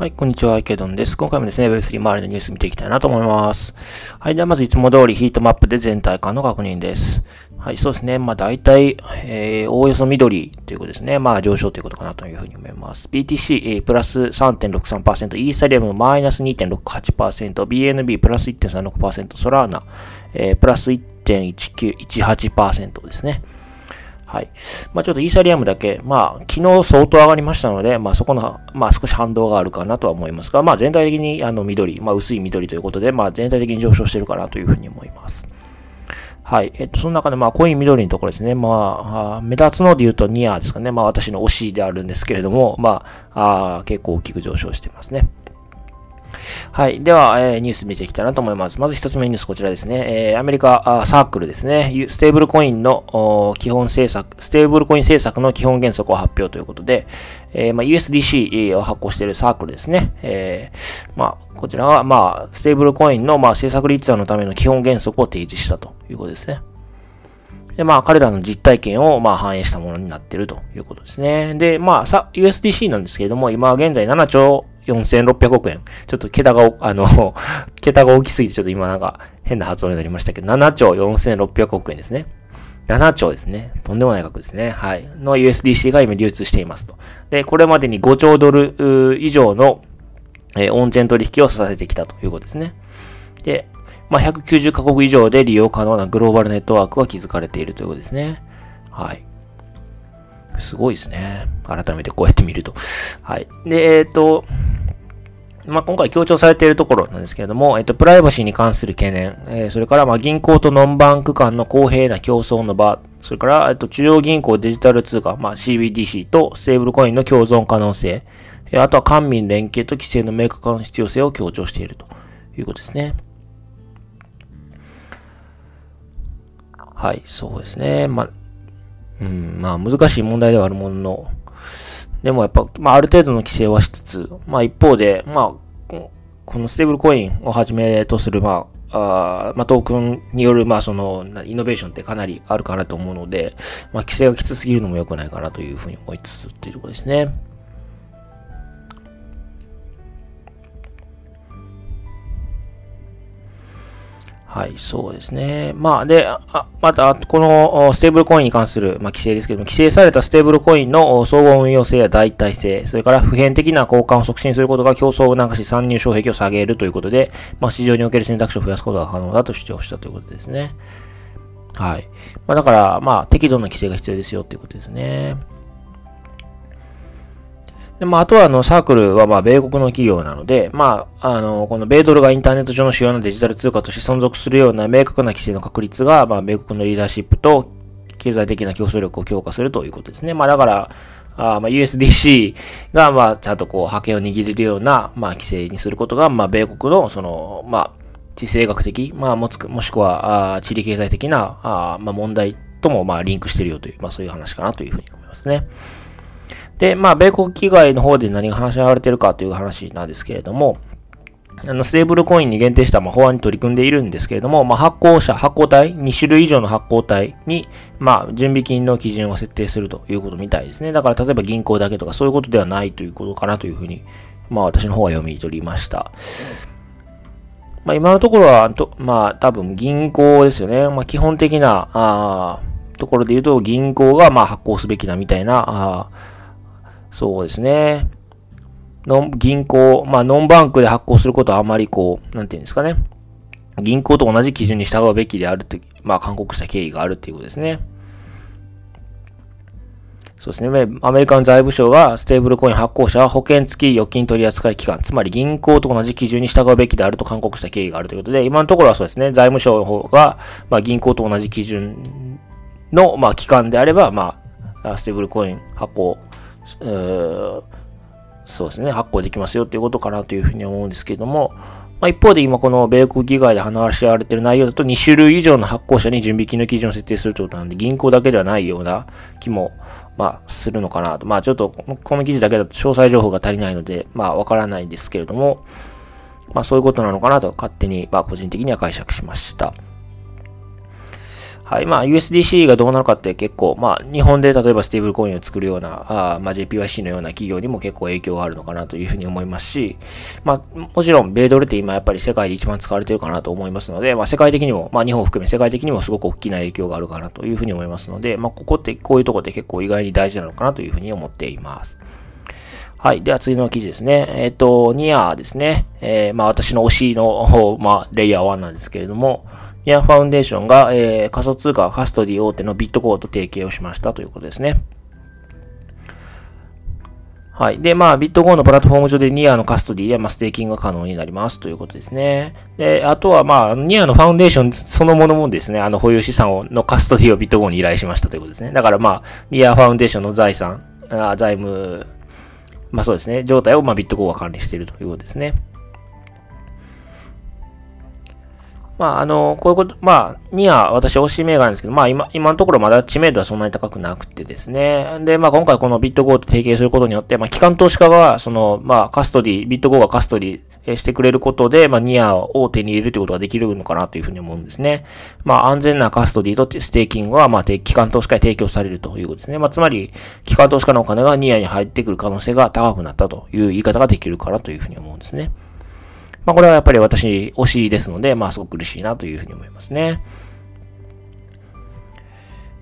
はい、こんにちは、池ドンです。今回もですね、Web3 周りのニュース見ていきたいなと思います。はい、ではまずいつも通りヒートマップで全体感の確認です。はい、そうですね。まあ大体、えー、おおよそ緑ということですね。まあ上昇ということかなというふうに思います。BTC、えー、プラス3.63%、イーサリアムマイナス2.68%、BNB プラス1.36%、ソラーナ、えー、プラス1.1918%ですね。はい。まあちょっとイーサリアムだけ、まあ昨日相当上がりましたので、まあそこの、まあ少し反動があるかなとは思いますが、まあ全体的にあの緑、まあ薄い緑ということで、まあ全体的に上昇してるかなというふうに思います。はい。えっと、その中で、まあ、濃い緑のところですね。まあ、目立つので言うとニアですかね。まあ、私の推しであるんですけれども、まあ、あ結構大きく上昇してますね。はい。では、えー、ニュース見ていきたいなと思います。まず一つ目のニュースこちらですね。えー、アメリカあサークルですね。ステーブルコインの基本政策、ステーブルコイン政策の基本原則を発表ということで、えー、まあ、USDC を発行しているサークルですね。えー、まあ、こちらは、まあ、ステーブルコインの、まあ、政策立案のための基本原則を提示したということですね。で、まあ、彼らの実体験を、まあ、反映したものになっているということですね。で、まあ、さ、USDC なんですけれども、今現在7兆4600億円。ちょっと桁が、あの、桁が大きすぎて、ちょっと今なんか変な発音になりましたけど、7兆4600億円ですね。7兆ですね。とんでもない額ですね。はい。の USDC が今流通していますと。で、これまでに5兆ドル以上の、えー、オンチェン取引をさせてきたということですね。で、まあ、190カ国以上で利用可能なグローバルネットワークが築かれているということですね。はい。すごいですね。改めてこうやって見ると。はい。で、えっ、ー、と、まあ、今回強調されているところなんですけれども、えっと、プライバシーに関する懸念、えー、それから、ま、銀行とノンバンク間の公平な競争の場、それから、えっと、中央銀行デジタル通貨、まあ、CBDC とステーブルコインの共存可能性、えー、あとは官民連携と規制の明確化の必要性を強調しているということですね。はい、そうですね。まあ、うん、まあ、難しい問題ではあるものの、でもやっぱ、まあ、ある程度の規制はしつつ、まあ、一方で、まあ、このステーブルコインをはじめとする、まあ、あまあ、トークンによる、まあ、その、イノベーションってかなりあるかなと思うので、まあ、規制がきつすぎるのも良くないかなというふうに思いつつっていうところですね。はい、そうですね。まあ、で、あまた、このステーブルコインに関する、まあ、規制ですけども、規制されたステーブルコインの総合運用性や代替性、それから普遍的な交換を促進することが競争を促し参入障壁を下げるということで、まあ、市場における選択肢を増やすことが可能だと主張したということですね。はい。まあ、だから、まあ、適度な規制が必要ですよということですね。で、まあ、あとは、あの、サークルは、まあ、米国の企業なので、まあ、あの、この米ドルがインターネット上の主要なデジタル通貨として存続するような明確な規制の確立が、まあ、米国のリーダーシップと経済的な競争力を強化するということですね。まあ、だから、あまあ、USDC が、まあ、ちゃんとこう、覇権を握れるような、まあ、規制にすることが、まあ、米国の、その、まあ、地政学的、まあ、もつく、もしくは、あ地理経済的な、あまあ、問題とも、まあ、リンクしているよという、まあ、そういう話かなというふうに思いますね。で、まあ、米国機外の方で何が話し合われてるかという話なんですけれども、あの、ステーブルコインに限定したま法案に取り組んでいるんですけれども、まあ、発行者、発行体、2種類以上の発行体に、まあ、準備金の基準を設定するということみたいですね。だから、例えば銀行だけとかそういうことではないということかなというふうに、まあ、私の方は読み取りました。まあ、今のところは、とまあ、多分銀行ですよね。まあ、基本的な、あところで言うと、銀行が、まあ、発行すべきなみたいな、あそうですね。ノン、銀行、まあ、ノンバンクで発行することはあまりこう、なんていうんですかね。銀行と同じ基準に従うべきであると、まあ、勧告した経緯があるっていうことですね。そうですね。アメリカの財務省がステーブルコイン発行者は保険付き預金取扱機関、つまり銀行と同じ基準に従うべきであると勧告した経緯があるということで、今のところはそうですね。財務省の方が、まあ、銀行と同じ基準の、まあ、機関であれば、まあ、ステーブルコイン発行そうですね、発行できますよっていうことかなというふうに思うんですけれども、まあ、一方で今この米国議会で話し合われている内容だと2種類以上の発行者に準備金の基準を設定するということなんで銀行だけではないような気もまあするのかなと。まあちょっとこの記事だけだと詳細情報が足りないのでまあわからないんですけれどもまあそういうことなのかなと勝手にまあ個人的には解釈しました。はい。まあ、USDC がどうなるかって結構、まあ、日本で例えばステーブルコインを作るような、あまあ、JPYC のような企業にも結構影響があるのかなというふうに思いますし、まあ、もちろん、米ドルって今やっぱり世界で一番使われてるかなと思いますので、まあ、世界的にも、まあ、日本を含め世界的にもすごく大きな影響があるかなというふうに思いますので、まあ、ここって、こういうとこって結構意外に大事なのかなというふうに思っています。はい。では次の記事ですね。えっ、ー、と、ニアですね。えー、まあ私の推しの、まあレイヤー1なんですけれども、ニアファウンデーションが、えー、仮想通貨カストディ大手のビットゴーと提携をしましたということですね。はい。で、まあ、ビットゴーのプラットフォーム上でニアのカストディで、まあ、ステーキングが可能になりますということですね。で、あとは、まあ、ニアのファウンデーションそのものもですね、あの、保有資産をのカストディをビットゴーに依頼しましたということですね。だから、まあ、ニアファウンデーションの財産、あ財務、まあそうですね、状態を、まあ、ビットコーンが管理しているということですね。まあ、あの、こういうこと、まあ、には私推しい銘柄なんですけど、まあ今、今のところまだ知名度はそんなに高くなくてですね。で、まあ今回このビットゴーと提携することによって、まあ機関投資家が、その、まあカストディ、ビットゴーがカストディしてくれることで、まあニアを手に入れるということができるのかなというふうに思うんですね。まあ安全なカストディとステーキングは、まあ機関投資家に提供されるということですね。まあつまり、機関投資家のお金がニアに入ってくる可能性が高くなったという言い方ができるからというふうに思うんですね。まあ、これはやっぱり私、推しですので、まあ、すごく嬉しいなというふうに思いますね。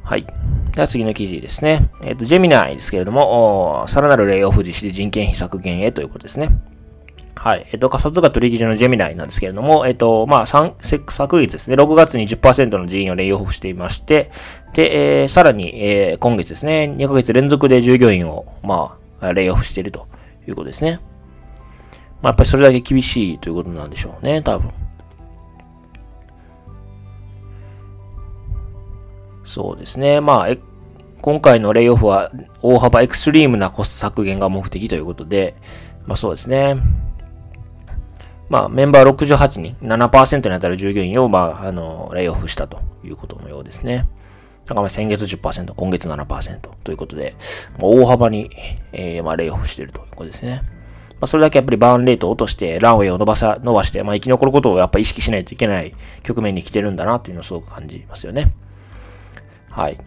はい。では次の記事ですね。えっ、ー、と、ジェミナイですけれども、さらなるレイオフ実施で人件費削減へということですね。はい。えっ、ー、と、仮想通貨取引所のジェミナイなんですけれども、えっ、ー、と、まあ、昨月ですね、6月に10%の人員をレイオフしていまして、で、えー、さらに、えー、今月ですね、2ヶ月連続で従業員を、まあ、レイオフしているということですね。まあ、やっぱりそれだけ厳しいということなんでしょうね、多分。そうですね。まあ、今回のレイオフは大幅エクストリームなコスト削減が目的ということで、まあそうですね。まあメンバー68人、7%に当たる従業員を、まあ、あの、レイオフしたということのようですね。だからまあ先月10%、今月7%ということで、大幅に、えー、まあレイオフしているということですね。まあ、それだけやっぱりバーンレートを落として、ランウェイを伸ばさ、伸ばして、まあ、生き残ることをやっぱ意識しないといけない局面に来てるんだなというのをすごく感じますよね。はい。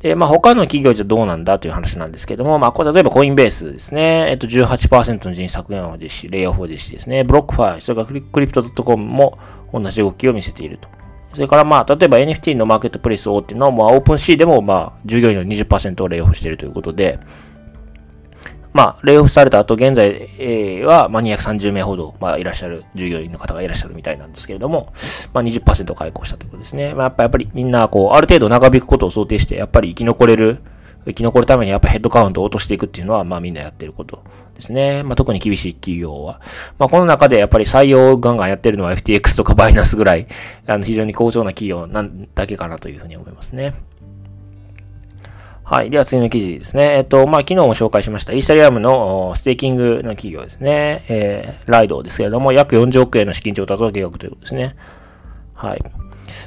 で、まあ、他の企業じゃどうなんだという話なんですけども、まあ、例えばコインベースですね。えっと、18%の人員削減を実施、レイオフを実施ですね。ブロックファイ、それからクリプト .com も同じ動きを見せていると。それからまあ、例えば NFT のマーケットプレイス大手のは、まあ、オープンシーでも、まあ、従業員の20%をレイオフしているということで、まあ、レイオフされた後、現在、えー、は、まあ、230名ほど、まあ、いらっしゃる、従業員の方がいらっしゃるみたいなんですけれども、まあ、20%解雇したということですね。まあ、やっぱやっぱりみんな、こう、ある程度長引くことを想定して、やっぱり生き残れる、生き残るためにやっぱヘッドカウントを落としていくっていうのは、まあみんなやってることですね。まあ特に厳しい企業は。まあこの中でやっぱり採用ガンガンやってるのは FTX とかバイナンスぐらい、あの非常に好調な企業なんだけかなというふうに思いますね。はい。では次の記事ですね。えっと、まあ、昨日も紹介しました、イーサリアムのステーキングの企業ですね。えー、ライドですけれども、約40億円の資金調達を計画ということですね。はい。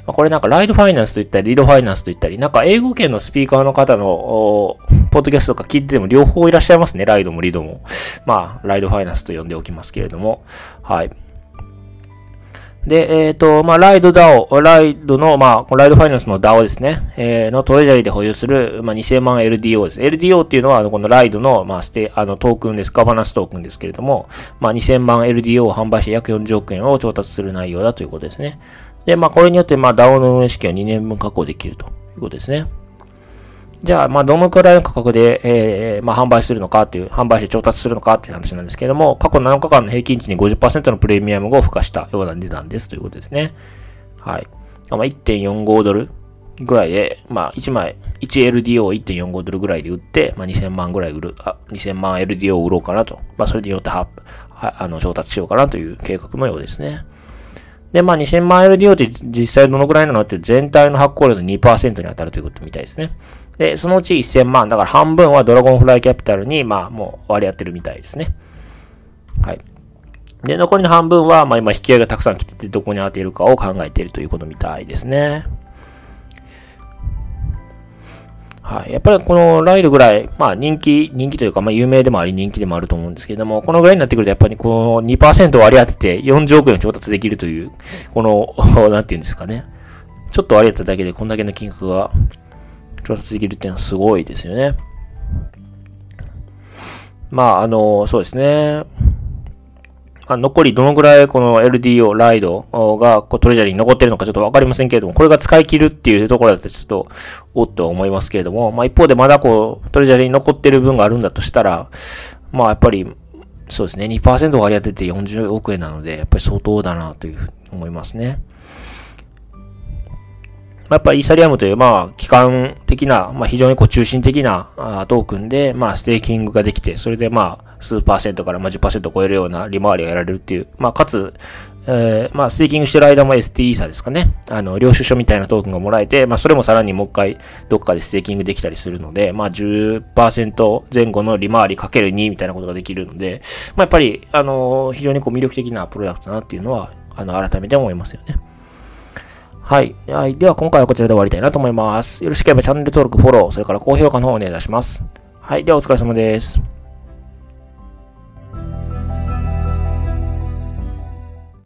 まあ、これなんかライドファイナンスと言ったり、リードファイナンスと言ったり、なんか英語圏のスピーカーの方の、ポッドキャストとか聞いてても両方いらっしゃいますね。ライドもリードも。まあ、ライドファイナンスと呼んでおきますけれども。はい。で、えっ、ー、と、まあ、ライド DAO、ライドの、まあ、ライドファイナンスの DAO ですね、えー、のトレジャリで保有する、まあ、2000万 LDO です。LDO っていうのは、このライドの、まあ、ステ、あの、トークンです。ガバナンストークンですけれども、まあ、2000万 LDO を販売して約40億円を調達する内容だということですね。で、まあ、これによって、まあ、DAO の運営資金を2年分確保できるということですね。じゃあ、まあ、どのくらいの価格で、えー、まあ、販売するのかっていう、販売して調達するのかっていう話なんですけれども、過去7日間の平均値に50%のプレミアムを付加したような値段ですということですね。はい。まあ、1.45ドルぐらいで、まあ、1枚、1LDO を1.45ドルぐらいで売って、まあ、2000万ぐらい売る、あ、2000万 LDO を売ろうかなと。まあ、それによっては、は、あの、調達しようかなという計画のようですね。で、まあ、2000万 LDO って実際どのくらいなのって全体の発行量の2%に当たるということみたいですね。で、そのうち1000万、だから半分はドラゴンフライキャピタルに、まあ、もう割り当てるみたいですね。はい。で、残りの半分は、まあ今引き合いがたくさん来てて、どこに当てるかを考えているということみたいですね。はい。やっぱりこのライドぐらい、まあ人気、人気というか、まあ有名でもあり人気でもあると思うんですけれども、このぐらいになってくるとやっぱりこの2%割り当てて40億円調達できるという、この、なんていうんですかね。ちょっと割れただけでこんだけの金額が調達できるっていうのはすごいですよね。まあ、あの、そうですね。あ残りどのぐらいこの LDO、ライドがこうトレジャリーに残ってるのかちょっとわかりませんけれども、これが使い切るっていうところだとちょっと、おっと思いますけれども、まあ一方でまだこう、トレジャリーに残ってる分があるんだとしたら、まあやっぱり、そうですね、2%割り当てて40億円なので、やっぱり相当だなというふうに思いますね。やっぱイーサリアムという、まあ、機関的な、まあ、非常にこう中心的なトークンで、まあ、ステーキングができて、それでまあ、数パーセントからま10%を超えるような利回りが得られるっていう、まあ、かつ、えー、まあ、ステーキングしてる間も ST イーサですかね。あの、領収書みたいなトークンがもらえて、まあ、それもさらにもう一回、どっかでステーキングできたりするので、まあ、10%前後の利回りかける2みたいなことができるので、まあ、やっぱり、あの、非常にこう魅力的なプロダクトだなっていうのは、あの、改めて思いますよね。はい。はい。では、今回はこちらで終わりたいなと思います。よろしければチャンネル登録、フォロー、それから高評価の方をお願いいたします。はい。では、お疲れ様です。